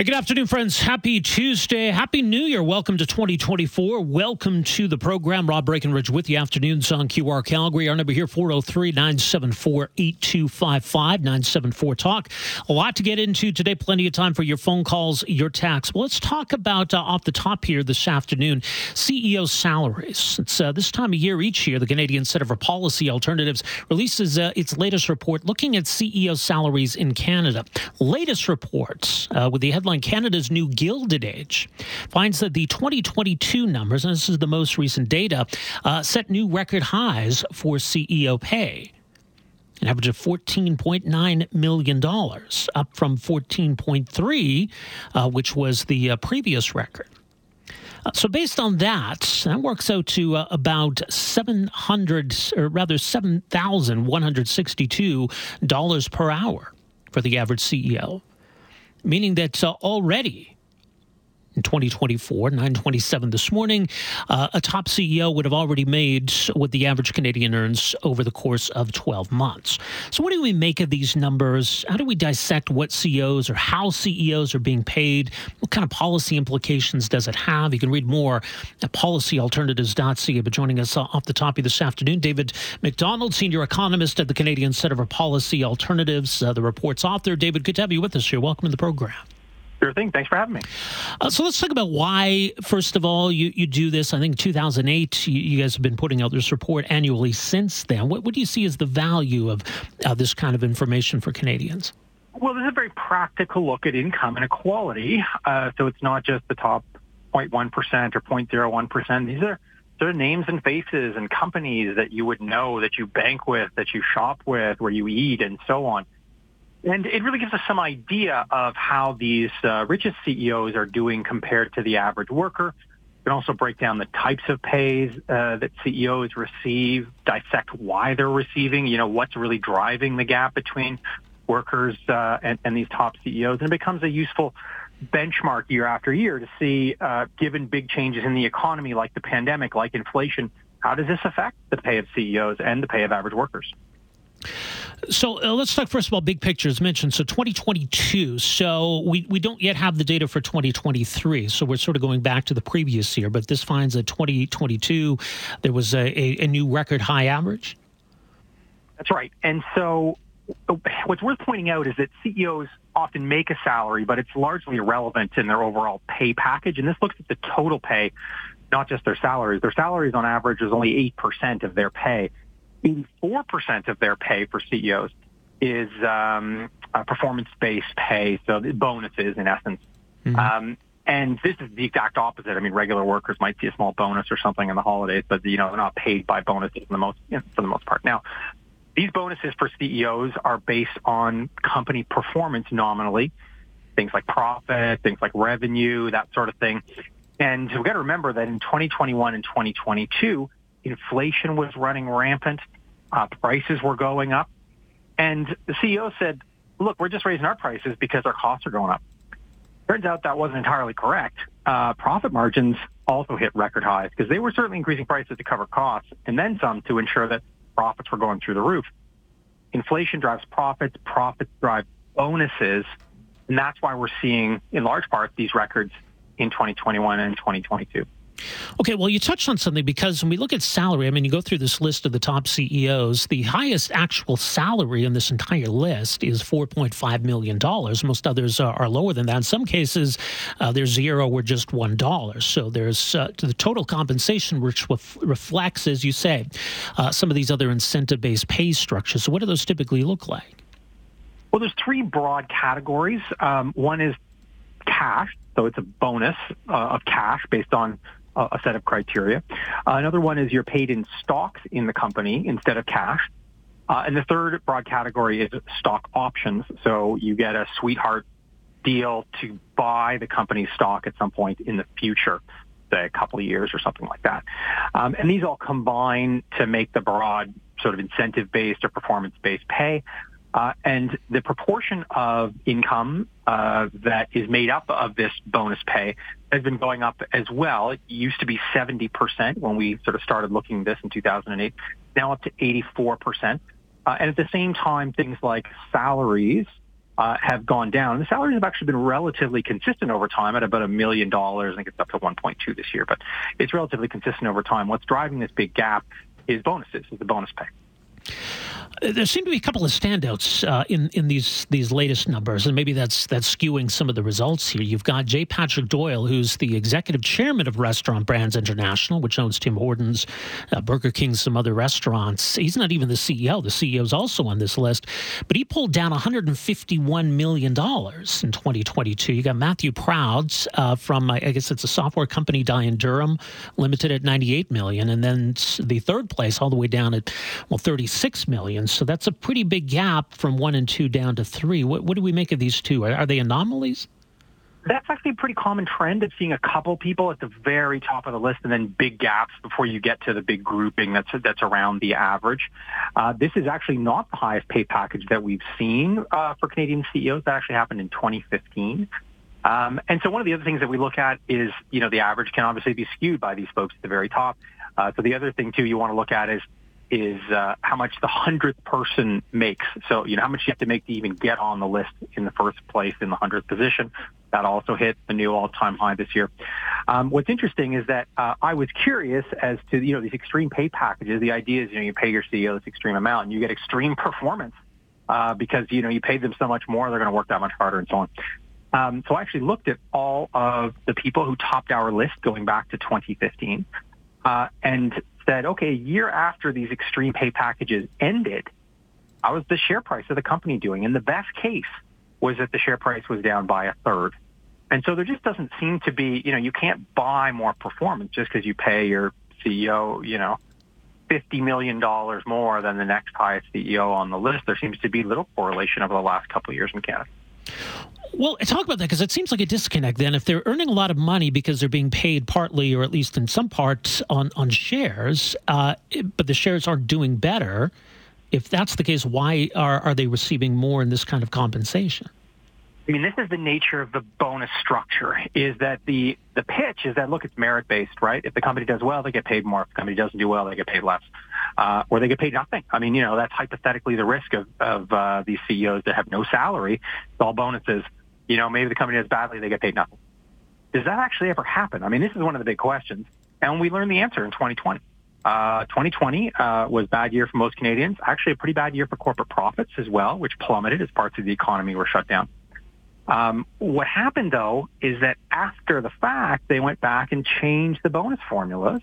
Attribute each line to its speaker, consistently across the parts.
Speaker 1: Hey, good afternoon, friends. Happy Tuesday. Happy New Year. Welcome to 2024. Welcome to the program. Rob Breckenridge with you. Afternoons on QR Calgary. Our number here, 403 974 8255 974 Talk. A lot to get into today. Plenty of time for your phone calls, your texts. Well, let's talk about uh, off the top here this afternoon CEO salaries. It's uh, this time of year each year, the Canadian Center for Policy Alternatives releases uh, its latest report looking at CEO salaries in Canada. Latest report uh, with the headline Canada's New Gilded Age finds that the 2022 numbers, and this is the most recent data, uh, set new record highs for CEO pay. An average of $14.9 million, up from 14.3, uh, which was the uh, previous record. Uh, so based on that, that works out to uh, about 700 or rather $7,162 per hour for the average CEO meaning that already in 2024, 927 this morning, uh, a top CEO would have already made what the average Canadian earns over the course of 12 months. So, what do we make of these numbers? How do we dissect what CEOs or how CEOs are being paid? What kind of policy implications does it have? You can read more at policyalternatives.ca. But joining us off the top of this afternoon, David Macdonald, senior economist at the Canadian Center for Policy Alternatives, uh, the report's author. David, good to have you with us here. Welcome to the program.
Speaker 2: Sure thing. Thanks for having me.
Speaker 1: Uh, so let's talk about why, first of all, you, you do this. I think 2008, you, you, guys have been putting out this report annually since then. What, what do you see as the value of uh, this kind of information for Canadians?
Speaker 2: Well, this is a very practical look at income inequality. Uh, so it's not just the top 0.1% or 0.01%. These are sort of names and faces and companies that you would know, that you bank with, that you shop with, where you eat, and so on. And it really gives us some idea of how these uh, richest CEOs are doing compared to the average worker. We can also break down the types of pays uh, that CEOs receive, dissect why they're receiving, you know, what's really driving the gap between workers uh, and, and, these top CEOs. And it becomes a useful benchmark year after year to see, uh, given big changes in the economy like the pandemic, like inflation, how does this affect the pay of CEOs and the pay of average workers?
Speaker 1: So uh, let's talk first of all big picture as mentioned. So 2022. So we, we don't yet have the data for 2023. So we're sort of going back to the previous year. But this finds that 2022 there was a, a, a new record high average.
Speaker 2: That's right. And so what's worth pointing out is that CEOs often make a salary, but it's largely irrelevant in their overall pay package. And this looks at the total pay, not just their salaries. Their salaries on average is only 8% of their pay. 84% of their pay for CEOs is um, performance-based pay, so bonuses in essence. Mm-hmm. Um, and this is the exact opposite. I mean, regular workers might see a small bonus or something in the holidays, but you know they're not paid by bonuses the most, you know, for the most part. Now, these bonuses for CEOs are based on company performance nominally, things like profit, things like revenue, that sort of thing. And we've got to remember that in 2021 and 2022, inflation was running rampant, uh, prices were going up, and the CEO said, "Look, we're just raising our prices because our costs are going up." Turns out that wasn't entirely correct. Uh, profit margins also hit record highs because they were certainly increasing prices to cover costs and then some to ensure that profits were going through the roof. Inflation drives profits, profits drive bonuses, and that's why we're seeing, in large part, these records in 2021 and 2022.
Speaker 1: Okay, well, you touched on something because when we look at salary, I mean, you go through this list of the top CEOs, the highest actual salary in this entire list is $4.5 million. Most others are, lower than that. In some cases, uh, there's zero or just $1. So there's uh, the total compensation, which ref- reflects, as you say, uh, some of these other incentive based pay structures. So, what do those typically look like?
Speaker 2: Well, there's three broad categories. Um, one is cash, so it's a bonus uh, of cash based on a set of criteria. Uh, another one is you're paid in stocks in the company instead of cash. Uh, and the third broad category is stock options. So you get a sweetheart deal to buy the company's stock at some point in the future, say a couple of years or something like that. Um, and these all combine to make the broad sort of incentive-based or performance-based pay. Uh, and the proportion of income uh, that is made up of this bonus pay has been going up as well. It used to be 70% when we sort of started looking at this in 2008, now up to 84%. Uh, and at the same time, things like salaries uh, have gone down. The salaries have actually been relatively consistent over time at about a million dollars. I think it's up to 1.2 this year, but it's relatively consistent over time. What's driving this big gap is bonuses, is the bonus pay.
Speaker 1: There seem to be a couple of standouts uh, in in these these latest numbers, and maybe that's that's skewing some of the results here. You've got J. Patrick Doyle, who's the executive chairman of Restaurant Brands International, which owns Tim Hortons, uh, Burger King, some other restaurants. He's not even the CEO. The CEO is also on this list, but he pulled down 151 million dollars in 2022. You got Matthew Prouds uh, from I guess it's a software company, Dye & Durham Limited, at 98 million, and then the third place all the way down at well 36 million. So that's a pretty big gap from one and two down to three. What, what do we make of these two? Are, are they anomalies?
Speaker 2: That's actually a pretty common trend of seeing a couple people at the very top of the list and then big gaps before you get to the big grouping that's that's around the average. Uh, this is actually not the highest pay package that we've seen uh, for Canadian CEOs. That actually happened in 2015. Um, and so one of the other things that we look at is, you know, the average can obviously be skewed by these folks at the very top. Uh, so the other thing too you want to look at is is uh, how much the hundredth person makes. So, you know, how much you have to make to even get on the list in the first place in the hundredth position. That also hit a new all-time high this year. Um, what's interesting is that uh, I was curious as to, you know, these extreme pay packages. The idea is, you know, you pay your CEO this extreme amount and you get extreme performance uh, because, you know, you paid them so much more, they're going to work that much harder and so on. Um, so I actually looked at all of the people who topped our list going back to 2015. Uh, and said, okay, a year after these extreme pay packages ended, how was the share price of the company doing? And the best case was that the share price was down by a third. And so there just doesn't seem to be, you know, you can't buy more performance just because you pay your CEO, you know, $50 million more than the next highest CEO on the list. There seems to be little correlation over the last couple of years in Canada.
Speaker 1: Well, talk about that because it seems like a disconnect. Then, if they're earning a lot of money because they're being paid partly, or at least in some parts, on on shares, uh, but the shares aren't doing better. If that's the case, why are are they receiving more in this kind of compensation?
Speaker 2: I mean, this is the nature of the bonus structure. Is that the the pitch is that look, it's merit based, right? If the company does well, they get paid more. If the company doesn't do well, they get paid less, uh, or they get paid nothing. I mean, you know, that's hypothetically the risk of of uh, these CEOs that have no salary. It's all bonuses you know, maybe the company does badly, they get paid nothing. Does that actually ever happen? I mean, this is one of the big questions. And we learned the answer in 2020. Uh, 2020 uh, was a bad year for most Canadians. Actually, a pretty bad year for corporate profits as well, which plummeted as parts of the economy were shut down. Um, what happened though is that after the fact, they went back and changed the bonus formulas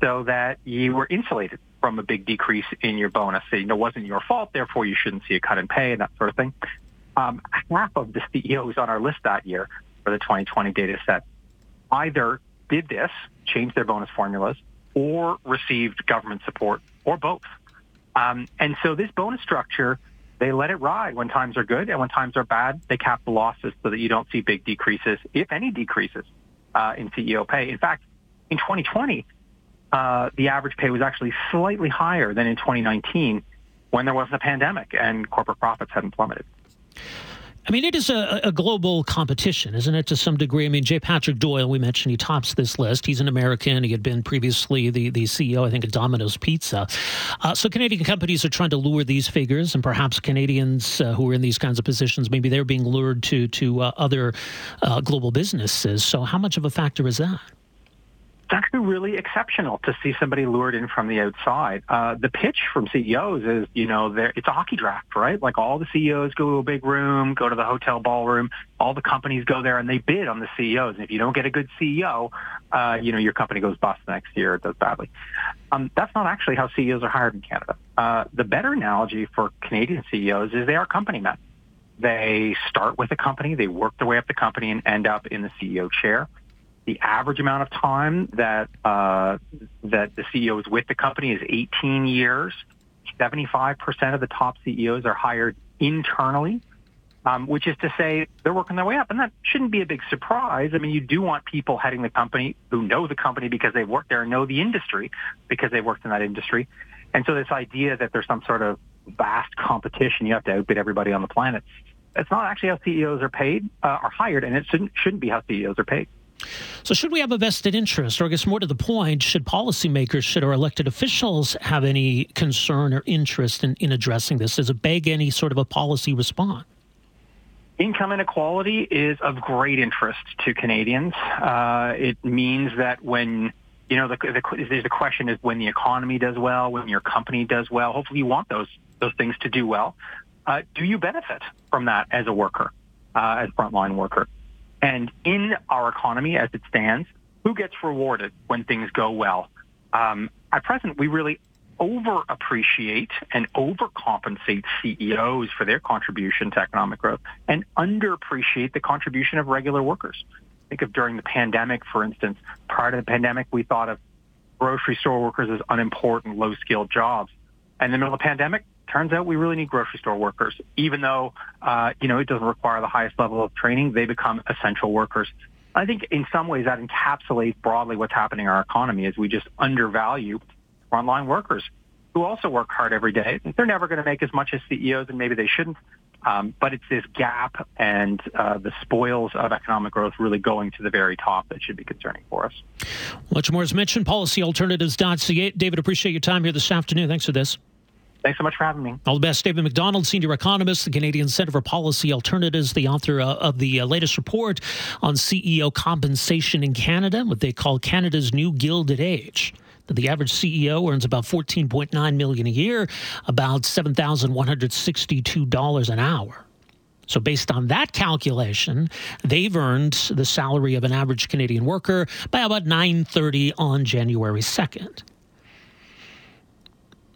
Speaker 2: so that you were insulated from a big decrease in your bonus. So, you know, it wasn't your fault, therefore you shouldn't see a cut in pay and that sort of thing um, half of the CEOs on our list that year for the 2020 data set either did this, changed their bonus formulas, or received government support, or both. Um, and so this bonus structure, they let it ride when times are good, and when times are bad, they cap the losses so that you don't see big decreases, if any decreases, uh, in CEO pay. In fact, in 2020, uh, the average pay was actually slightly higher than in 2019 when there wasn't a pandemic and corporate profits hadn't plummeted.
Speaker 1: I mean, it is a, a, global competition, isn't it, to some degree? I mean, J. Patrick Doyle, we mentioned, he tops this list. He's an American. He had been previously the, the CEO, I think, of Domino's Pizza. Uh, so Canadian companies are trying to lure these figures, and perhaps Canadians uh, who are in these kinds of positions, maybe they're being lured to, to uh, other uh, global businesses. So, how much of a factor is that?
Speaker 2: It's actually really exceptional to see somebody lured in from the outside. Uh, the pitch from CEOs is, you know, it's a hockey draft, right? Like all the CEOs go to a big room, go to the hotel ballroom. All the companies go there and they bid on the CEOs. And if you don't get a good CEO, uh, you know, your company goes bust next year. It does badly. Um, that's not actually how CEOs are hired in Canada. Uh, the better analogy for Canadian CEOs is they are company men. They start with a company, they work their way up the company and end up in the CEO chair the average amount of time that uh, that the CEO is with the company is 18 years. 75% of the top CEOs are hired internally, um, which is to say they're working their way up. And that shouldn't be a big surprise. I mean, you do want people heading the company who know the company because they've worked there and know the industry because they've worked in that industry. And so this idea that there's some sort of vast competition, you have to outbid everybody on the planet. That's not actually how CEOs are paid, uh, are hired, and it shouldn't, shouldn't be how CEOs are paid.
Speaker 1: So, should we have a vested interest, or I guess more to the point, should policymakers, should our elected officials have any concern or interest in, in addressing this? Does it beg any sort of a policy response?
Speaker 2: Income inequality is of great interest to Canadians. Uh, it means that when you know the, the, the question is when the economy does well, when your company does well. Hopefully, you want those those things to do well. Uh, do you benefit from that as a worker, uh, as frontline worker? And in our economy as it stands, who gets rewarded when things go well? Um, at present, we really over appreciate and overcompensate CEOs for their contribution to economic growth and underappreciate the contribution of regular workers. Think of during the pandemic, for instance. Prior to the pandemic, we thought of grocery store workers as unimportant, low-skilled jobs. And in the middle of the pandemic, turns out we really need grocery store workers. Even though, uh, you know, it doesn't require the highest level of training, they become essential workers. I think in some ways that encapsulates broadly what's happening in our economy is we just undervalue frontline workers who also work hard every day. They're never going to make as much as CEOs, and maybe they shouldn't. Um, but it's this gap and uh, the spoils of economic growth really going to the very top that should be concerning for us.
Speaker 1: Much more is mentioned. PolicyAlternatives.ca. David, appreciate your time here this afternoon. Thanks for this.
Speaker 2: Thanks so much for having me.
Speaker 1: All the best. David Macdonald, senior economist, the Canadian Centre for Policy Alternatives, the author uh, of the uh, latest report on CEO compensation in Canada, what they call Canada's new Gilded Age. The average CEO earns about 14.9 million a year, about $7,162 an hour. So, based on that calculation, they've earned the salary of an average Canadian worker by about 9:30 on January 2nd.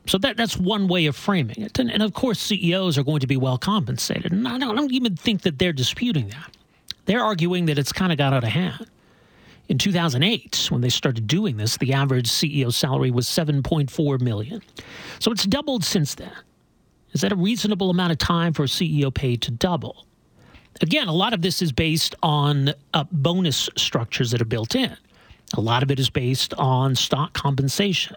Speaker 1: So that that's one way of framing it. And, and of course, CEOs are going to be well compensated. And I don't, I don't even think that they're disputing that. They're arguing that it's kind of got out of hand. In 2008, when they started doing this, the average CEO salary was 7.4 million. So it's doubled since then. Is that a reasonable amount of time for a CEO pay to double? Again, a lot of this is based on uh, bonus structures that are built in. A lot of it is based on stock compensation.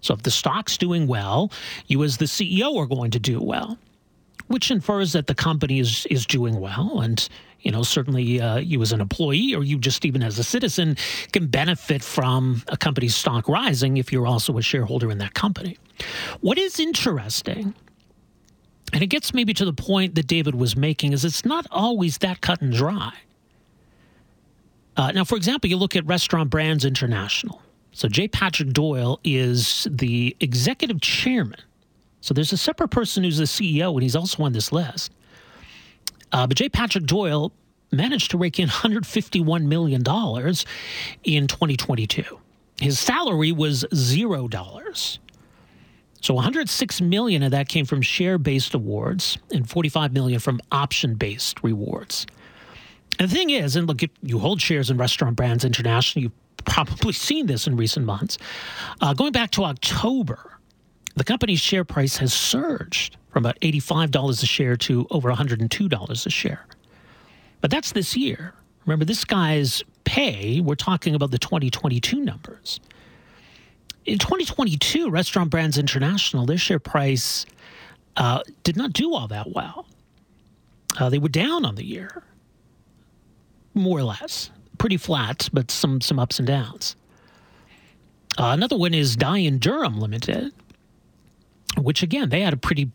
Speaker 1: So if the stock's doing well, you as the CEO are going to do well, which infers that the company is is doing well and you know, certainly uh, you as an employee or you just even as a citizen can benefit from a company's stock rising if you're also a shareholder in that company. What is interesting, and it gets maybe to the point that David was making, is it's not always that cut and dry. Uh, now, for example, you look at Restaurant Brands International. So J. Patrick Doyle is the executive chairman. So there's a separate person who's the CEO, and he's also on this list. Uh, but J. Patrick Doyle managed to rake in $151 million in 2022. His salary was $0. So 106 million of that came from share-based awards and 45 million from option-based rewards. And the thing is, and look, if you hold shares in Restaurant Brands internationally, you've probably seen this in recent months. Uh, going back to October, the company's share price has surged from about $85 a share to over $102 a share. But that's this year. Remember, this guy's pay, we're talking about the 2022 numbers. In 2022, Restaurant Brands International, their share price uh, did not do all that well. Uh, they were down on the year, more or less. Pretty flat, but some, some ups and downs. Uh, another one is Dye & Durham Limited, which again, they had a pretty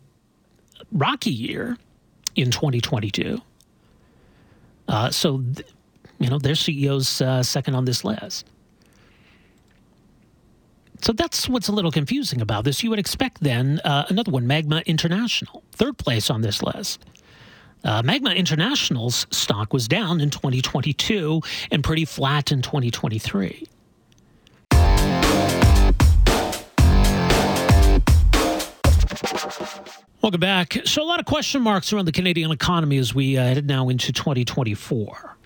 Speaker 1: rocky year in 2022. Uh, so, th- you know, their CEO's uh, second on this list. So that's what's a little confusing about this. You would expect then uh, another one, Magna International, third place on this list. Uh, Magna International's stock was down in 2022 and pretty flat in 2023. Welcome back. So, a lot of question marks around the Canadian economy as we uh, head now into 2024.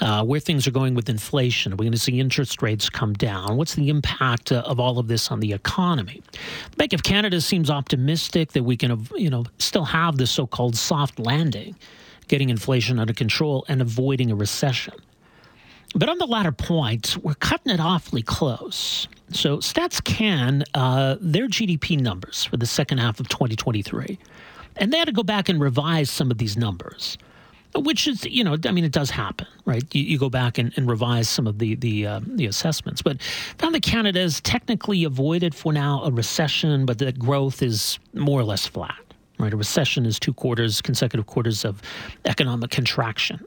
Speaker 1: Uh, where things are going with inflation. Are we going to see interest rates come down? What's the impact uh, of all of this on the economy? The Bank of Canada seems optimistic that we can, you know, still have the so-called soft landing, getting inflation under control and avoiding a recession. But on the latter point, we're cutting it awfully close. So, Stats Can, uh, their GDP numbers for the second half of 2023, and they had to go back and revise some of these numbers, which is, you know, I mean, it does happen, right? You, you go back and, and, revise some of the the uh, the assessments, but found that Canada has technically avoided for now a recession, but the growth is more or less flat right? A recession is two quarters, consecutive quarters of economic contraction.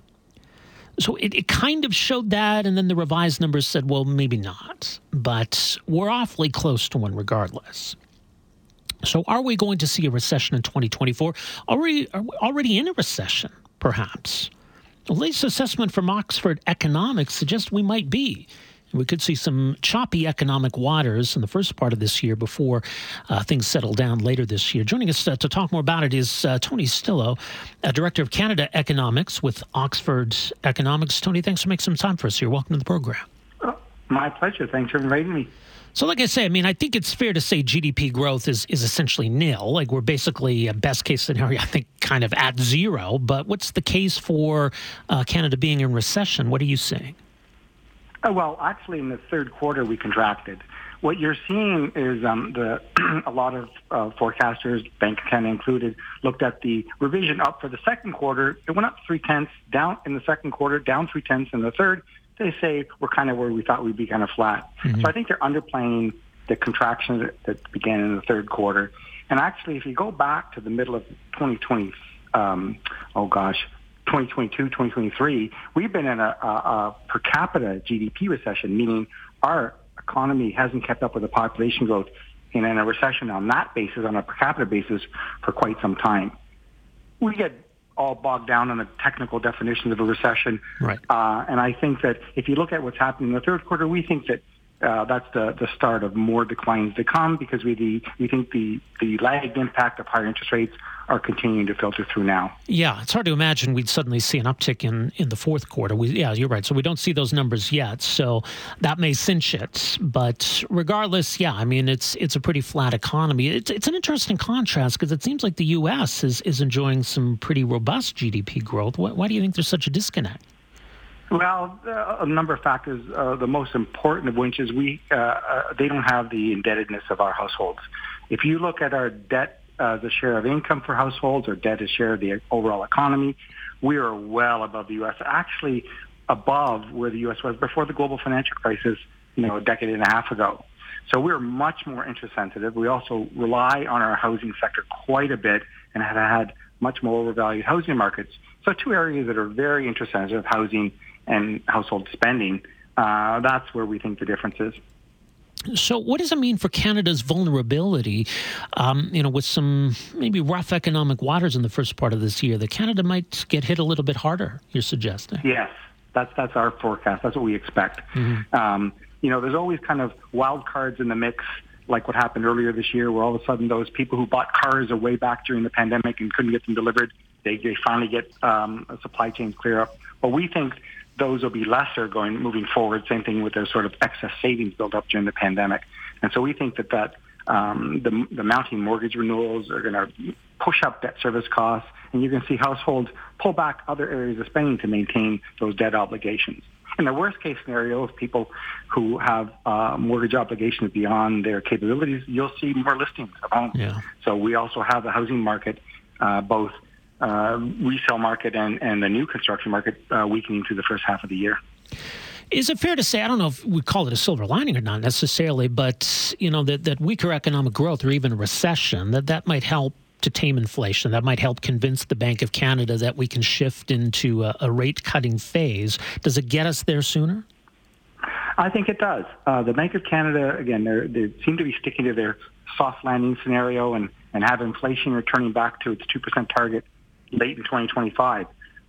Speaker 1: So it, it kind of showed that, and then the revised numbers said, well, maybe not. But we're awfully close to one regardless. So are we going to see a recession in 2024? Are we, are we already in a recession, perhaps? The latest assessment from Oxford Economics suggests we might be. We could see some choppy economic waters in the first part of this year before uh, things settle down later this year. Joining us uh, to talk more about it is uh, Tony Stillo, uh, Director of Canada Economics with Oxford Economics. Tony, thanks for making some time for us here. Welcome to the program.
Speaker 3: Oh, my pleasure. Thanks for inviting me.
Speaker 1: So, like I say, I mean, I think it's fair to say GDP growth is, is essentially nil. Like, we're basically, a best case scenario, I think, kind of at zero. But what's the case for uh, Canada being in recession? What are you saying?
Speaker 3: Uh, well, actually, in the third quarter, we contracted. What you're seeing is um, the a lot of uh, forecasters, Bank of Canada included, looked at the revision up for the second quarter. It went up three tenths, down in the second quarter, down three tenths in the third. They say we're kind of where we thought we'd be kind of flat. Mm-hmm. So I think they're underplaying the contraction that, that, began in the third quarter. And actually, if you go back to the middle of 2020, um, oh gosh, 2022, 2023, we've been in a, a, a per capita GDP recession, meaning our economy hasn't kept up with the population growth and in a recession on that basis, on a per capita basis, for quite some time. We get all bogged down on the technical definitions of a recession.
Speaker 1: Right.
Speaker 3: Uh, and I think that if you look at what's happening in the third quarter, we think that uh, that's the, the start of more declines to come because we the, we think the, the lagged impact of higher interest rates are continuing to filter through now.
Speaker 1: Yeah, it's hard to imagine we'd suddenly see an uptick in, in the fourth quarter. We, yeah, you're right. So we don't see those numbers yet. So that may cinch it. But regardless, yeah, I mean it's it's a pretty flat economy. It's it's an interesting contrast because it seems like the U.S. is is enjoying some pretty robust GDP growth. Why, why do you think there's such a disconnect?
Speaker 3: Well, uh, a number of factors. Uh, the most important of which is we uh, uh, they don't have the indebtedness of our households. If you look at our debt uh, the share of income for households or debt as share of the overall economy, we are well above the U.S. Actually, above where the U.S. was before the global financial crisis, you know, a decade and a half ago. So we're much more interest sensitive. We also rely on our housing sector quite a bit and have had much more overvalued housing markets. So two areas that are very interest sensitive, housing and household spending. Uh, that's where we think the difference is.
Speaker 1: So, what does it mean for Canada's vulnerability? Um, you know, with some maybe rough economic waters in the first part of this year, that Canada might get hit a little bit harder. You're suggesting?
Speaker 3: Yes, that's that's our forecast. That's what we expect. Mm-hmm. Um, you know, there's always kind of wild cards in the mix, like what happened earlier this year, where all of a sudden those people who bought cars way back during the pandemic and couldn't get them delivered, they they finally get um, supply chains clear up. But we think those will be lesser going moving forward. Same thing with the sort of excess savings built up during the pandemic. And so we think that that um, the, the mounting mortgage renewals are going to push up debt service costs, and you can see households pull back other areas of spending to maintain those debt obligations. In the worst case scenario, of people who have uh, mortgage obligations beyond their capabilities, you'll see more listings of homes. Yeah. So we also have the housing market, uh, both uh, resale market and, and the new construction market uh, weakening through the first half of the year.
Speaker 1: Is it fair to say, I don't know if we call it a silver lining or not necessarily, but you know that, that weaker economic growth or even recession, that that might help to tame inflation. That might help convince the Bank of Canada that we can shift into a, a rate cutting phase. Does it get us there sooner?
Speaker 3: I think it does. Uh, the Bank of Canada, again, they seem to be sticking to their soft landing scenario and, and have inflation returning back to its 2% target late in 2025.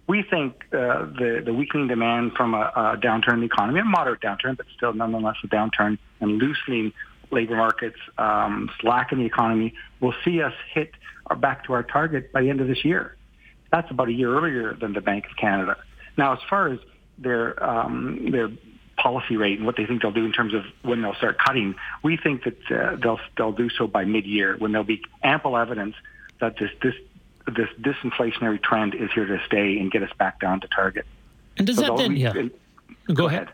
Speaker 3: We think uh, the, the weakening demand from a, a downturn in the economy, a moderate downturn, but still nonetheless a downturn, and loosening labor markets, um, slack in the economy, will see us hit our, back to our target by the end of this year. That's about a year earlier than the Bank of Canada. Now, as far as their um, their policy rate and what they think they'll do in terms of when they'll start cutting, we think that uh, they'll they'll do so by mid-year when there'll be ample evidence that this this this disinflationary trend is here to stay and get us back down to target.
Speaker 1: And does so that then, yeah. go ahead.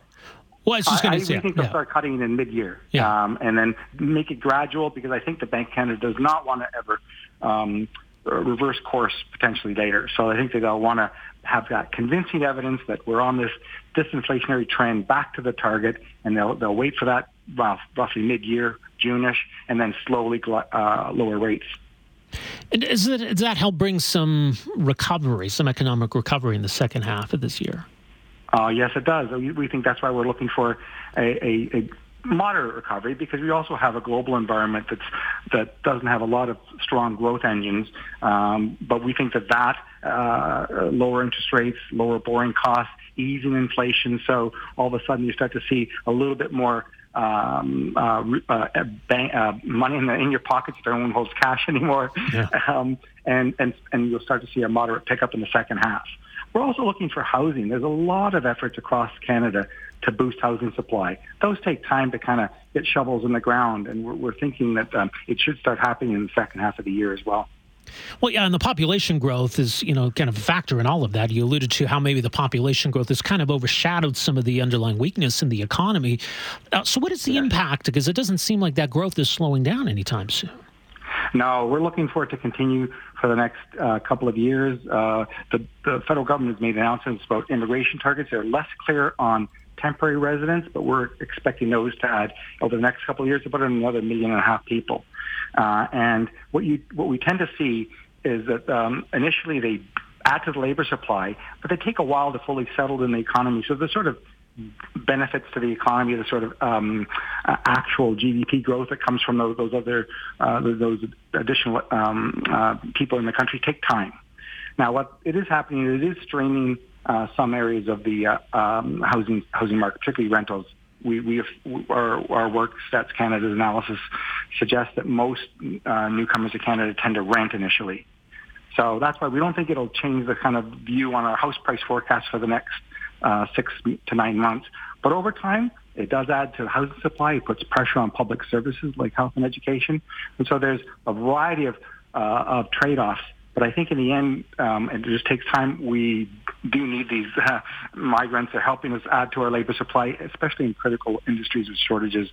Speaker 1: Well, I was just going
Speaker 3: to say, I think they'll yeah. start cutting in mid-year, yeah. um, and then make it gradual because I think the Bank of Canada does not want to ever um, reverse course potentially later. So I think that they'll want to have that convincing evidence that we're on this disinflationary trend back to the target, and they'll they'll wait for that well, roughly mid-year, June-ish, and then slowly uh, lower rates.
Speaker 1: And is it, does that help bring some recovery, some economic recovery in the second half of this year?
Speaker 3: Uh, yes, it does. We think that's why we're looking for a, a, a moderate recovery because we also have a global environment that's that doesn't have a lot of strong growth engines. Um, but we think that that uh, lower interest rates, lower borrowing costs, easing inflation, so all of a sudden you start to see a little bit more um, uh, uh, bank, uh, money in, the, in your pockets. No one holds cash anymore, yeah. um, and and and you'll start to see a moderate pickup in the second half. We're also looking for housing. There's a lot of efforts across Canada to boost housing supply. Those take time to kind of get shovels in the ground, and we're, we're thinking that um, it should start happening in the second half of the year as well.
Speaker 1: Well, yeah, and the population growth is, you know, kind of a factor in all of that. You alluded to how maybe the population growth has kind of overshadowed some of the underlying weakness in the economy. Uh, so, what is the impact? Because it doesn't seem like that growth is slowing down anytime soon.
Speaker 3: No, we're looking for it to continue for the next uh, couple of years. Uh, the, the federal government has made announcements about immigration targets. They're less clear on temporary residents, but we're expecting those to add over the next couple of years about another million and a half people. Uh, and what you what we tend to see is that um, initially they add to the labor supply, but they take a while to fully settle in the economy. So the sort of benefits to the economy, the sort of um, uh, actual GDP growth that comes from those, those other uh, those additional um, uh, people in the country take time. Now, what it is happening, is it is straining uh, some areas of the uh, um, housing housing market, particularly rentals. We, we have, our, our work, Stats Canada's analysis suggests that most uh, newcomers to Canada tend to rent initially. So that's why we don't think it'll change the kind of view on our house price forecast for the next uh, six to nine months. But over time, it does add to the housing supply. It puts pressure on public services like health and education. And so there's a variety of, uh, of trade-offs. But I think in the end, um, it just takes time. We do need these uh, migrants. They're helping us add to our labor supply, especially in critical industries with shortages,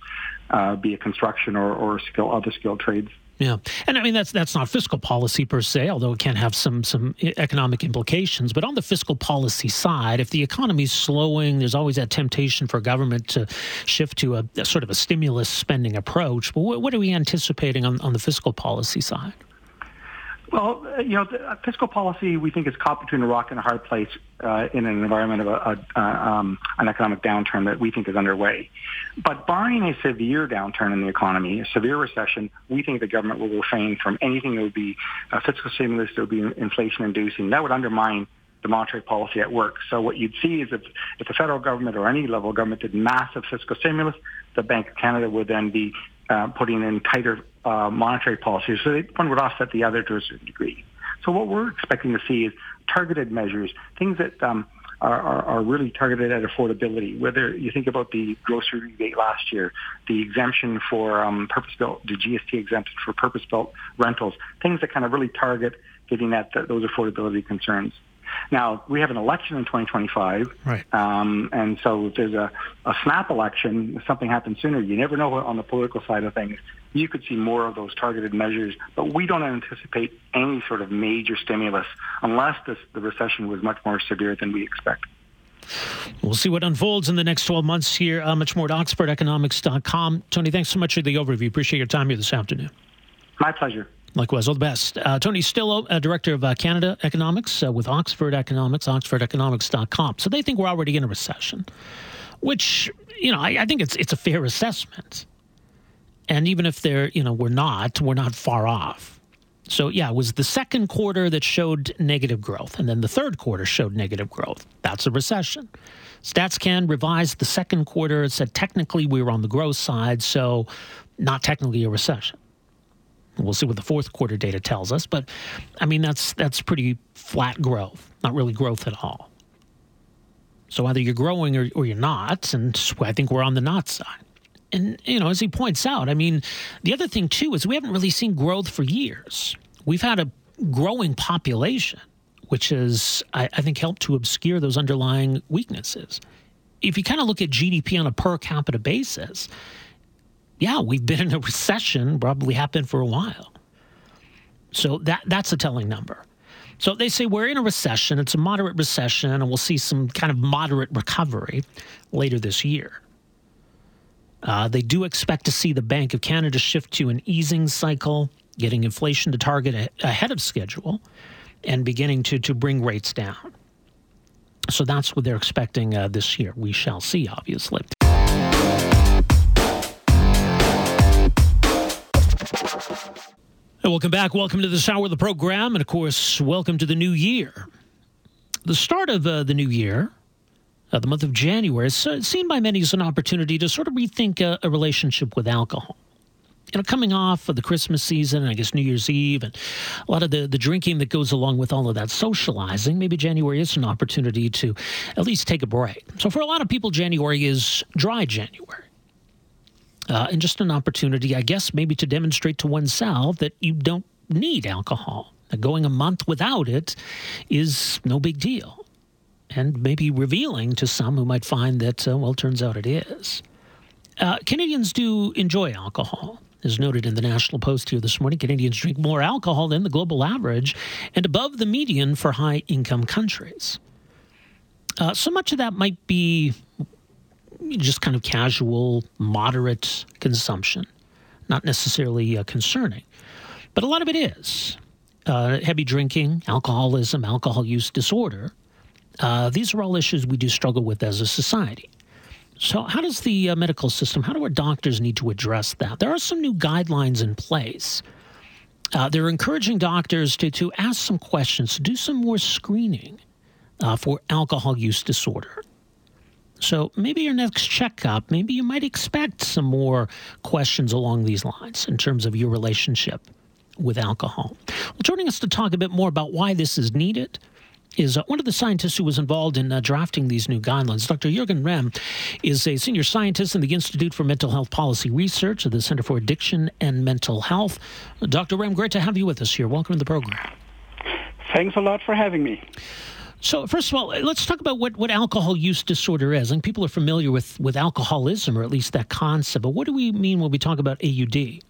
Speaker 3: uh, be it construction or, or skill, other skilled trades.
Speaker 1: Yeah, and I mean that's that's not fiscal policy per se, although it can have some some economic implications. But on the fiscal policy side, if the economy is slowing, there's always that temptation for government to shift to a, a sort of a stimulus spending approach. But what, what are we anticipating on, on the fiscal policy side?
Speaker 3: Well, uh, you know, uh, fiscal policy we think is caught between a rock and a hard place uh, in an environment of a, a, um, an economic downturn that we think is underway. But barring a severe downturn in the economy, a severe recession, we think the government will refrain from anything that would be a fiscal stimulus that would be inflation inducing. That would undermine the monetary policy at work. So what you'd see is if, if the federal government or any level of government did massive fiscal stimulus, the Bank of Canada would then be uh, putting in tighter uh, monetary policies. So one would offset the other to a certain degree. So what we're expecting to see is targeted measures, things that um, are, are, are, really targeted at affordability. Whether you think about the grocery rebate last year, the exemption for um, purpose-built, the GST exemption for purpose-built rentals, things that kind of really target getting at the, those affordability concerns. Now, we have an election in 2025.
Speaker 1: Right.
Speaker 3: Um, and so if there's a, a snap election, if something happens sooner, you never know on the political side of things. You could see more of those targeted measures, but we don't anticipate any sort of major stimulus unless this, the recession was much more severe than we expect.
Speaker 1: We'll see what unfolds in the next 12 months here. Uh, much more at oxfordeconomics.com. Tony, thanks so much for the overview. Appreciate your time here this afternoon.
Speaker 3: My pleasure.
Speaker 1: Likewise, all the best. Uh, Tony Stillo, uh, Director of uh, Canada Economics uh, with Oxford Economics, oxfordeconomics.com. So they think we're already in a recession, which, you know, I, I, think it's, it's a fair assessment. And even if they're, you know, we're not, we're not far off. So, yeah, it was the second quarter that showed negative growth, and then the third quarter showed negative growth. That's a recession. StatsCan revised the second quarter. It said technically we were on the growth side, so not technically a recession. We'll see what the fourth quarter data tells us, but I mean that's that's pretty flat growth, not really growth at all. So either you're growing or, or you're not, and I think we're on the not side. And you know, as he points out, I mean, the other thing too is we haven't really seen growth for years. We've had a growing population, which has I, I think helped to obscure those underlying weaknesses. If you kind of look at GDP on a per capita basis, yeah, we've been in a recession, probably happened for a while. So that that's a telling number. So they say we're in a recession. It's a moderate recession, and we'll see some kind of moderate recovery later this year. Uh, they do expect to see the Bank of Canada shift to an easing cycle getting inflation to target ahead of schedule, and beginning to, to bring rates down. So that's what they're expecting uh, this year. We shall see, obviously. Welcome back. Welcome to this hour of the program. And of course, welcome to the new year. The start of uh, the new year, uh, the month of January, is uh, seen by many as an opportunity to sort of rethink a, a relationship with alcohol you know, coming off of the Christmas season, and I guess New Year's Eve, and a lot of the, the drinking that goes along with all of that socializing, maybe January is an opportunity to at least take a break. So for a lot of people, January is dry January. Uh, and just an opportunity, I guess, maybe to demonstrate to oneself that you don't need alcohol. That going a month without it is no big deal. And maybe revealing to some who might find that, uh, well, turns out it is. Uh, Canadians do enjoy alcohol. As noted in the National Post here this morning, Canadians drink more alcohol than the global average and above the median for high income countries. Uh, so much of that might be just kind of casual, moderate consumption, not necessarily uh, concerning. But a lot of it is. Uh, heavy drinking, alcoholism, alcohol use disorder. Uh, these are all issues we do struggle with as a society. So, how does the uh, medical system, how do our doctors need to address that? There are some new guidelines in place. Uh, they're encouraging doctors to, to ask some questions, to do some more screening uh, for alcohol use disorder. So, maybe your next checkup, maybe you might expect some more questions along these lines in terms of your relationship with alcohol. Well, joining us to talk a bit more about why this is needed is uh, one of the scientists who was involved in uh, drafting these new guidelines. Dr. Jürgen Rehm is a senior scientist in the Institute for Mental Health Policy Research at the Center for Addiction and Mental Health. Dr. Rehm, great to have you with us here. Welcome to the program.
Speaker 4: Thanks a lot for having me.
Speaker 1: So, first of all, let's talk about what, what alcohol use disorder is. I think people are familiar with, with alcoholism, or at least that concept, but what do we mean when we talk about AUD?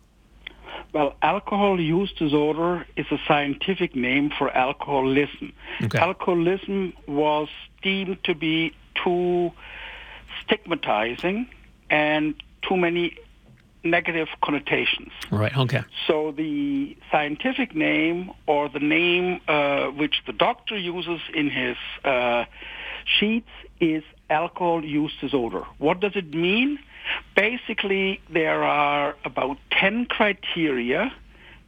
Speaker 4: Well, alcohol use disorder is a scientific name for alcoholism. Okay. Alcoholism was deemed to be too stigmatizing and too many negative connotations.
Speaker 1: Right, okay.
Speaker 4: So the scientific name or the name uh, which the doctor uses in his uh, sheets is alcohol use disorder. What does it mean? Basically, there are about 10 criteria.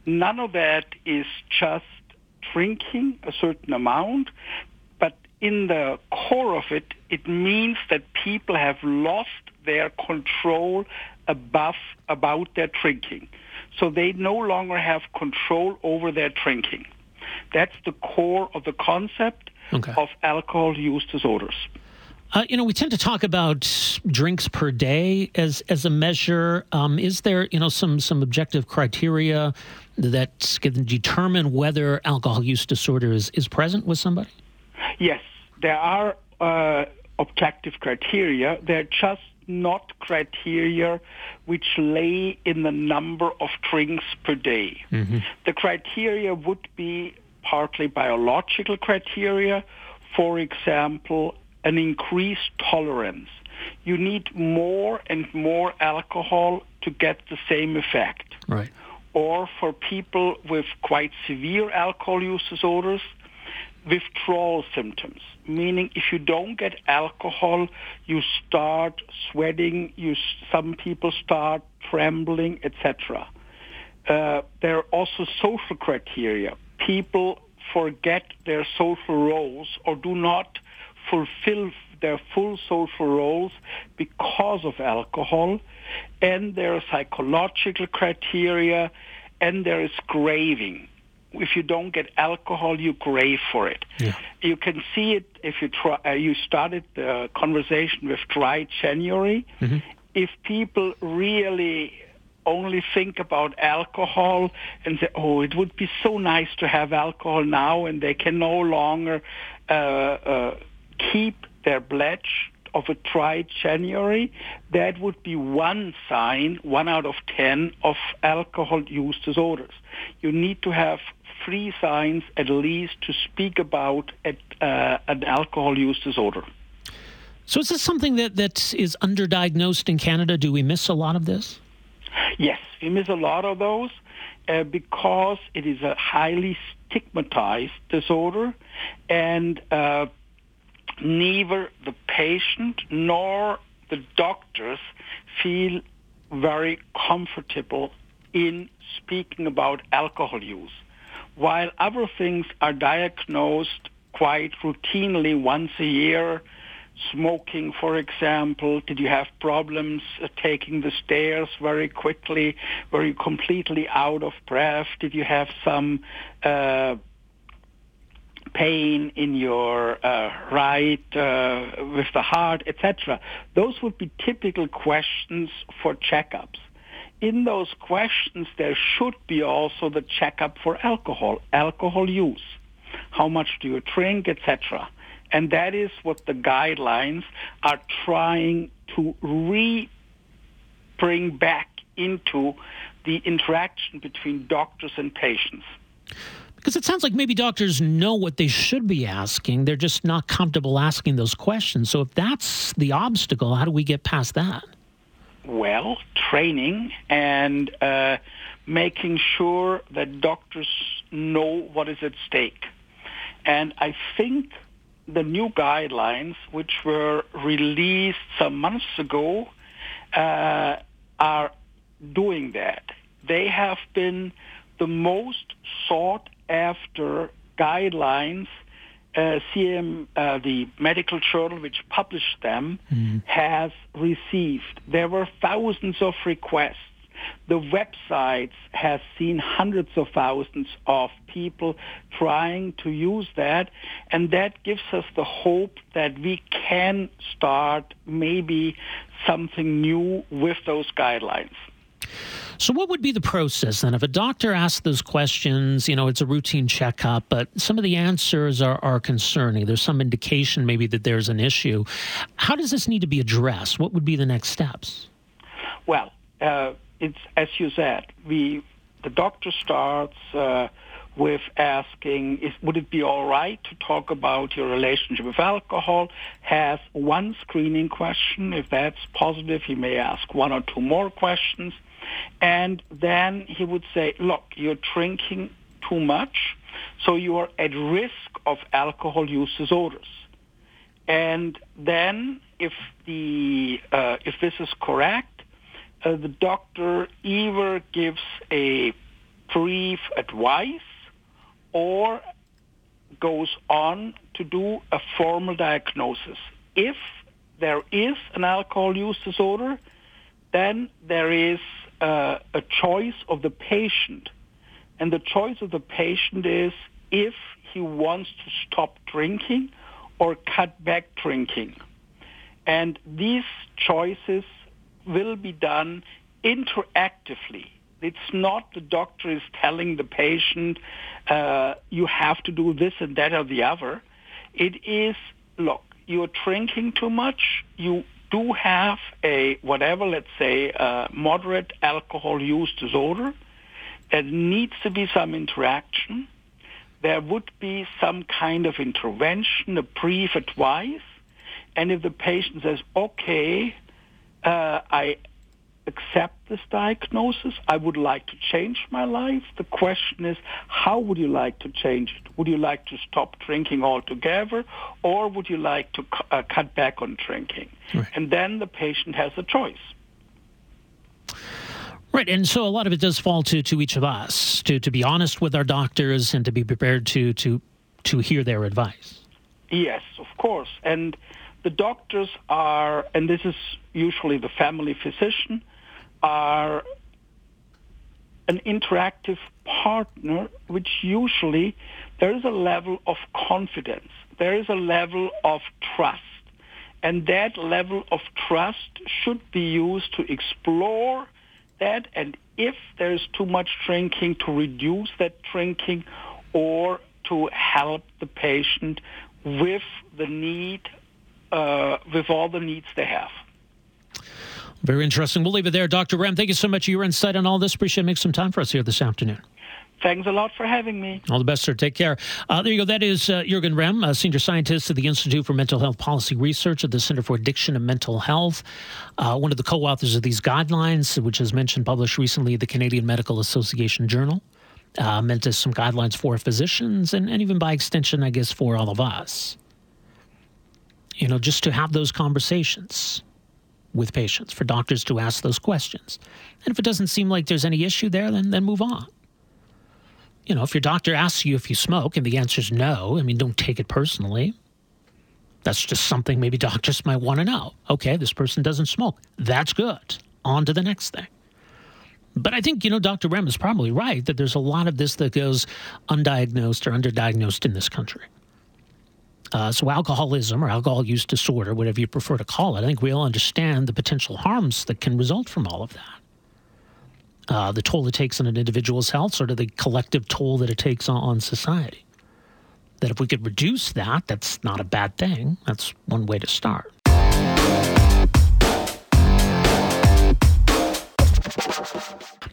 Speaker 4: None of that is just drinking a certain amount, but in the core of it, it means that people have lost their control above, about their drinking. So they no longer have control over their drinking. That's the core of the concept okay. of alcohol use disorders.
Speaker 1: Uh, you know, we tend to talk about drinks per day as as a measure. Um, is there, you know, some some objective criteria that can determine whether alcohol use disorder is, is present with somebody?
Speaker 4: Yes, there are uh, objective criteria. They're just not criteria which lay in the number of drinks per day. Mm-hmm. The criteria would be partly biological criteria. For example, an increased tolerance. You need more and more alcohol to get the same effect.
Speaker 1: Right.
Speaker 4: Or for people with quite severe alcohol use disorders, withdrawal symptoms, meaning if you don't get alcohol, you start sweating, you, some people start trembling, etc. Uh, there are also social criteria. People forget their social roles or do not fulfill their full social roles because of alcohol, and there are psychological criteria, and there is craving. If you don't get alcohol, you crave for it. Yeah. You can see it if you try. Uh, you started the conversation with dry January. Mm-hmm. If people really only think about alcohol and say, "Oh, it would be so nice to have alcohol now," and they can no longer uh, uh, keep their pledge of a dry January, that would be one sign, one out of ten, of alcohol use disorders. You need to have three signs at least to speak about at, uh, an alcohol use disorder.
Speaker 1: So is this something that, that is underdiagnosed in Canada? Do we miss a lot of this?
Speaker 4: Yes, we miss a lot of those. uh, because it is a highly stigmatized disorder and uh, neither the patient nor the doctors feel very comfortable in speaking about alcohol use. While other things are diagnosed quite routinely once a year, smoking, for example? Did you have problems uh, taking the stairs very quickly? Were you completely out of breath? Did you have some uh, pain in your uh, right uh, with the heart, etc.? Those would be typical questions for checkups. In those questions, there should be also the checkup for alcohol, alcohol use. How much do you drink, etc. And that is what the guidelines are trying to re bring back into the interaction between doctors and patients.
Speaker 1: Because it sounds like maybe doctors know what they should be asking. They're just not comfortable asking those questions. So if that's the obstacle, how do we get past that?
Speaker 4: Well, training and uh, making sure that doctors know what is at stake. And I think the new guidelines, which were released some months ago, uh, are doing that. They have been the most sought after guidelines. Uh, CM, uh, the medical journal which published them, mm-hmm. has received. There were thousands of requests the websites has seen hundreds of thousands of people trying to use that, and that gives us the hope that we can start maybe something new with those guidelines.
Speaker 1: So, what would be the process then? If a doctor asks those questions, you know, it's a routine checkup, but some of the answers are, are concerning. There's some indication maybe that there's an issue. How does this need to be addressed? What would be the next steps?
Speaker 4: Well, uh, it's as you said, we the doctor starts uh, with asking, is, would it be all right to talk about your relationship with alcohol? Has one screening question. If that's positive, he may ask one or two more questions. And then he would say, look, you're drinking too much, so you are at risk of alcohol use disorders. And then if the uh, if this is correct, uh, the doctor either gives a brief advice or goes on to do a formal diagnosis. If there is an alcohol use disorder, then there is uh, a choice of the patient. And the choice of the patient is if he wants to stop drinking or cut back drinking. And these choices will be done interactively. It's not the doctor is telling the patient, uh, you have to do this and that or the other. It is, look, you're drinking too much. You do have a, whatever, let's say, a moderate alcohol use disorder. There needs to be some interaction. There would be some kind of intervention, a brief advice. And if the patient says, okay, uh, I accept this diagnosis. I would like to change my life. The question is, how would you like to change it? Would you like to stop drinking altogether, or would you like to uh, cut back on drinking? Right. And then the patient has a choice.
Speaker 1: Right, and so a lot of it does fall to, to each of us to, to be honest with our doctors and to be prepared to to to hear their advice.
Speaker 4: Yes, of course, and the doctors are, and this is usually the family physician, are an interactive partner, which usually there is a level of confidence, there is a level of trust. And that level of trust should be used to explore that. And if there's too much drinking, to reduce that drinking or to help the patient with the need uh, with all the needs they have.
Speaker 1: Very interesting. We'll leave it there. Dr. Rehm, thank you so much for your insight on all this. Appreciate making some time for us here this afternoon.
Speaker 4: Thanks a lot for having me.
Speaker 1: All the best, sir. Take care. Uh, there you go. That is uh, Jurgen Rehm, a senior scientist at the Institute for Mental Health Policy Research at the Center for Addiction and Mental Health, uh, one of the co authors of these guidelines, which is mentioned, published recently, the Canadian Medical Association Journal. Uh, meant as some guidelines for physicians and, and even by extension, I guess, for all of us. You know, just to have those conversations with patients, for doctors to ask those questions. And if it doesn't seem like there's any issue there, then, then move on you know, if your doctor asks you if you smoke and the answer is no, I mean, don't take it personally. That's just something maybe doctors might want to know. Okay, this person doesn't smoke. That's good. On to the next thing. But I think, you know, Dr. Rehm is probably right that there's a lot of this that goes undiagnosed or underdiagnosed in this country. Uh, so, alcoholism or alcohol use disorder, whatever you prefer to call it, I think we all understand the potential harms that can result from all of that uh, the toll it takes on an individual's health, sort of the collective toll that it takes on, on society. That if we could reduce that, that's not a bad thing. That's one way to start.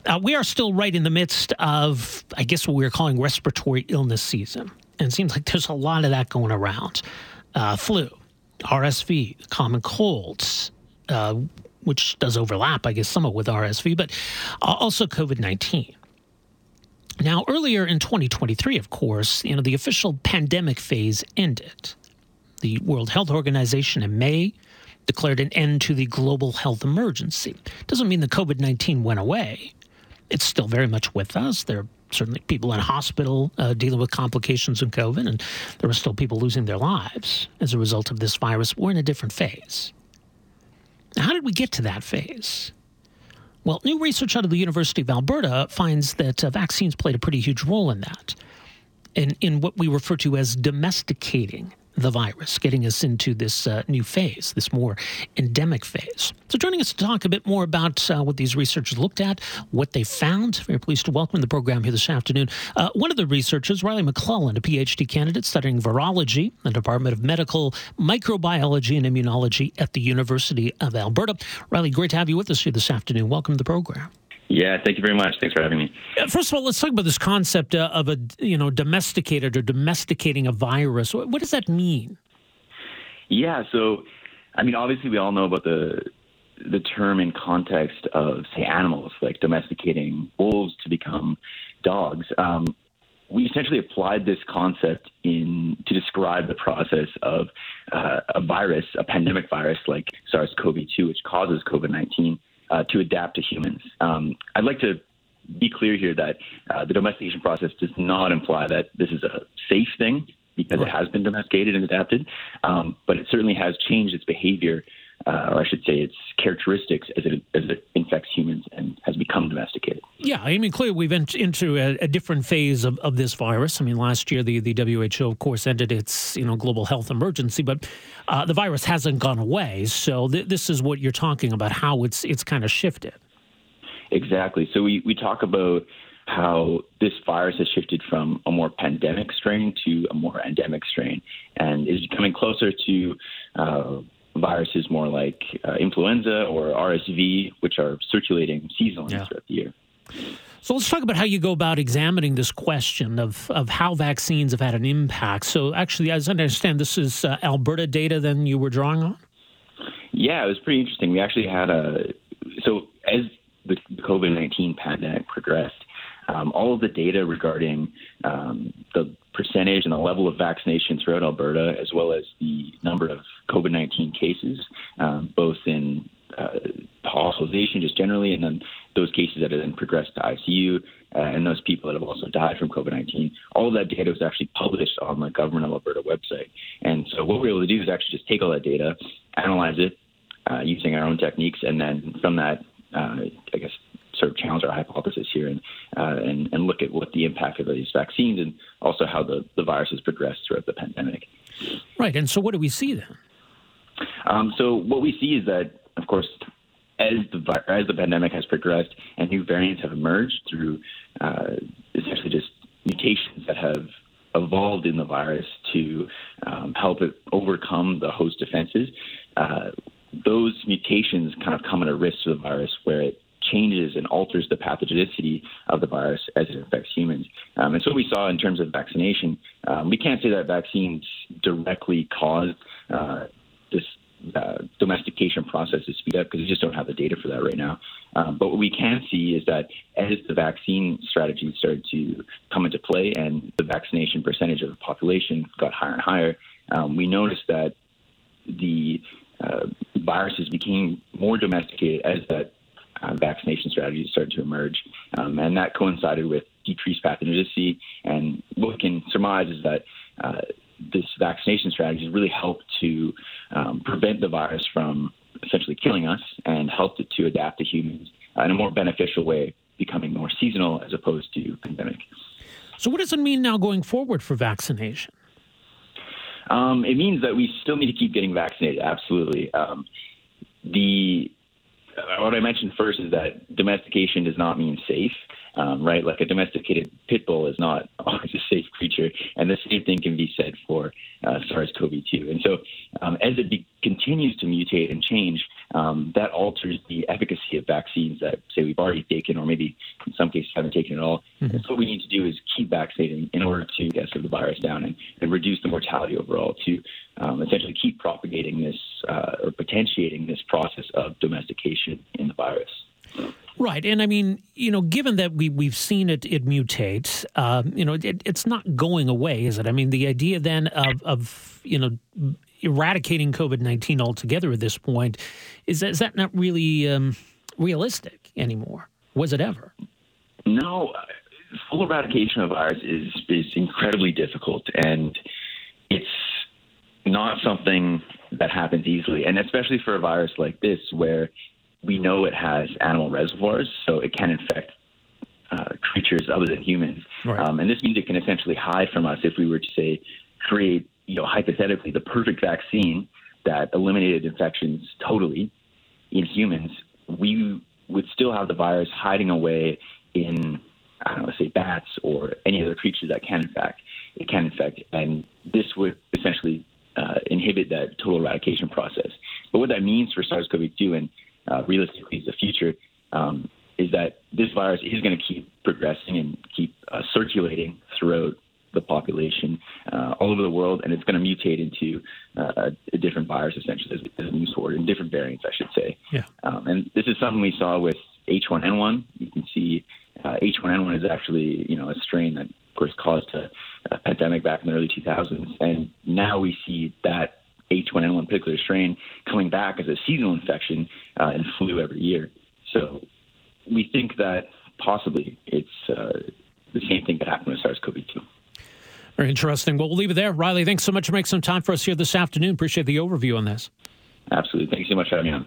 Speaker 1: Uh, we are still right in the midst of, I guess, what we're calling respiratory illness season. And it seems like there's a lot of that going around. Uh, flu, RSV, common colds, uh, which does overlap, I guess, somewhat with RSV, but also COVID 19. Now, earlier in 2023, of course, you know, the official pandemic phase ended. The World Health Organization in May declared an end to the global health emergency. Doesn't mean that COVID 19 went away. It's still very much with us. There are certainly people in hospital uh, dealing with complications of COVID, and there are still people losing their lives as a result of this virus. We're in a different phase. How did we get to that phase? Well, new research out of the University of Alberta finds that uh, vaccines played a pretty huge role in that, in, in what we refer to as domesticating the virus, getting us into this uh, new phase, this more endemic phase. So, joining us to talk a bit more about uh, what these researchers looked at, what they found, very pleased to welcome the program here this afternoon. Uh, one of the researchers, Ryley McClelland, a PhD candidate studying virology in the Department of Medical Microbiology and Immunology at the University of Alberta. Ryley, great to have you with us here this afternoon. Welcome to the program.
Speaker 5: Yeah, thank you very much. Thanks for having me.
Speaker 1: First of all, let's talk about this concept uh, of a you know domesticated or domesticating a virus. What, what does that mean?
Speaker 5: Yeah, so I mean, obviously, we all know about the the term in context of say animals, like domesticating wolves to become dogs. Um, we essentially applied this concept in to describe the process of uh, a virus, a pandemic virus like SARS-CoV-2, which causes COVID-19 uh, to adapt to humans. Um, I'd like to be clear here that uh, the domestication process does not imply that this is a safe thing because right. it has been domesticated and adapted, um, but it certainly has changed its behavior uh, or I should say, its characteristics as it as it infects humans and has become domesticated.
Speaker 1: Yeah, I mean, clearly we've entered into a, a, different phase of, of this virus. I mean, last year the, the WHO, of course, ended its you know global health emergency, but uh, the virus hasn't gone away. So th- this is what you're talking about, how it's it's kind of shifted.
Speaker 5: Exactly. So we we talk about how this virus has shifted from a more pandemic strain to a more endemic strain and is coming closer to uh, viruses more like uh, influenza or RSV, which are circulating seasonally yeah. throughout the year.
Speaker 1: So let's talk about how you go about examining this question of, of how vaccines have had an impact. So, actually, as I understand, this is uh, Alberta data then you were drawing on?
Speaker 5: Yeah, it was pretty interesting. We actually had a. So, as the COVID 19 pandemic progressed, um, all of the data regarding um, the percentage and the level of vaccination throughout Alberta, as well as the number of COVID 19 cases, um, both in uh, hospitalization just generally, and then those cases that have then progressed to ICU, uh, and those people that have also died from COVID 19. All of that data was actually published on the Government of Alberta website. And so, what we are able to do is actually just take all that data, analyze it uh, using our own techniques, and then from that, uh, I guess, sort of challenge our hypothesis here and, uh, and, and look at what the impact of these vaccines and also how the, the virus has progressed throughout the pandemic.
Speaker 1: Right. And so what do we see then?
Speaker 5: Um, so what we see is that, of course, as the as the pandemic has progressed and new variants have emerged through uh, essentially just mutations that have evolved in the virus to um, help it overcome the host defenses, uh, those mutations kind of come at a risk to the virus where it changes and alters the pathogenicity of the virus as it affects humans. Um, and so we saw in terms of vaccination, um, we can't say that vaccines directly caused uh, this uh, domestication process to speed up because we just don't have the data for that right now. Um, but what we can see is that as the vaccine strategy started to come into play and the vaccination percentage of the population got higher and higher, um, we noticed that the uh, viruses became more domesticated as that uh, vaccination strategies started to emerge. Um, and that coincided with decreased pathogenicity. And what we can surmise is that uh, this vaccination strategy has really helped to um, prevent the virus from essentially killing us and helped it to adapt to humans in a more beneficial way, becoming more seasonal as opposed to pandemic.
Speaker 1: So, what does it mean now going forward for vaccination?
Speaker 5: Um, it means that we still need to keep getting vaccinated. Absolutely. Um, the what I mentioned first is that domestication does not mean safe um, right? Like a domesticated pit bull is not always a safe creature, and the same thing can be said for uh, SARS-CoV-2. And so, um, as it be- continues to mutate and change, um, that alters the efficacy of vaccines that, say, we've already taken, or maybe in some cases haven't taken at all. Mm-hmm. And so, what we need to do is keep vaccinating in order to get the virus down and, and reduce the mortality overall. To um, essentially keep propagating this uh, or potentiating this process of domestication in the virus.
Speaker 1: Right, and I mean, you know, given that we we've seen it it mutate, um, you know, it, it's not going away, is it? I mean, the idea then of of you know eradicating COVID nineteen altogether at this point is that, is that not really um, realistic anymore? Was it ever?
Speaker 5: No, full eradication of virus is is incredibly difficult, and it's not something that happens easily, and especially for a virus like this, where we know it has animal reservoirs, so it can infect uh, creatures other than humans. Right. Um, and this means it can essentially hide from us if we were to say create, you know, hypothetically the perfect vaccine that eliminated infections totally in humans. We would still have the virus hiding away in, I don't know, say bats or any other creatures that can infect. It can infect, and this would essentially uh, inhibit that total eradication process. But what that means for SARS-CoV-2 and uh, realistically is the future, um, is that this virus is going to keep progressing and keep uh, circulating throughout the population uh, all over the world, and it's going to mutate into uh, a, a, different virus essentially as, it moves forward, in different variants, I should say.
Speaker 1: Yeah.
Speaker 5: Um, and this is something we saw with H1N1. You can see uh, H1N1 is actually, you know, a strain that, of course, caused a, a pandemic back in the early 2000s, and now we see that H1N1 particular strain coming back as a seasonal infection uh, in flu every year. So we think that possibly it's uh, the same thing that happened with SARS-CoV-2.
Speaker 1: Very interesting. Well, we'll leave it there. Ryley, thanks so much for making some time for us here this afternoon. Appreciate the overview on this.
Speaker 5: Absolutely. Thanks so much for having me on.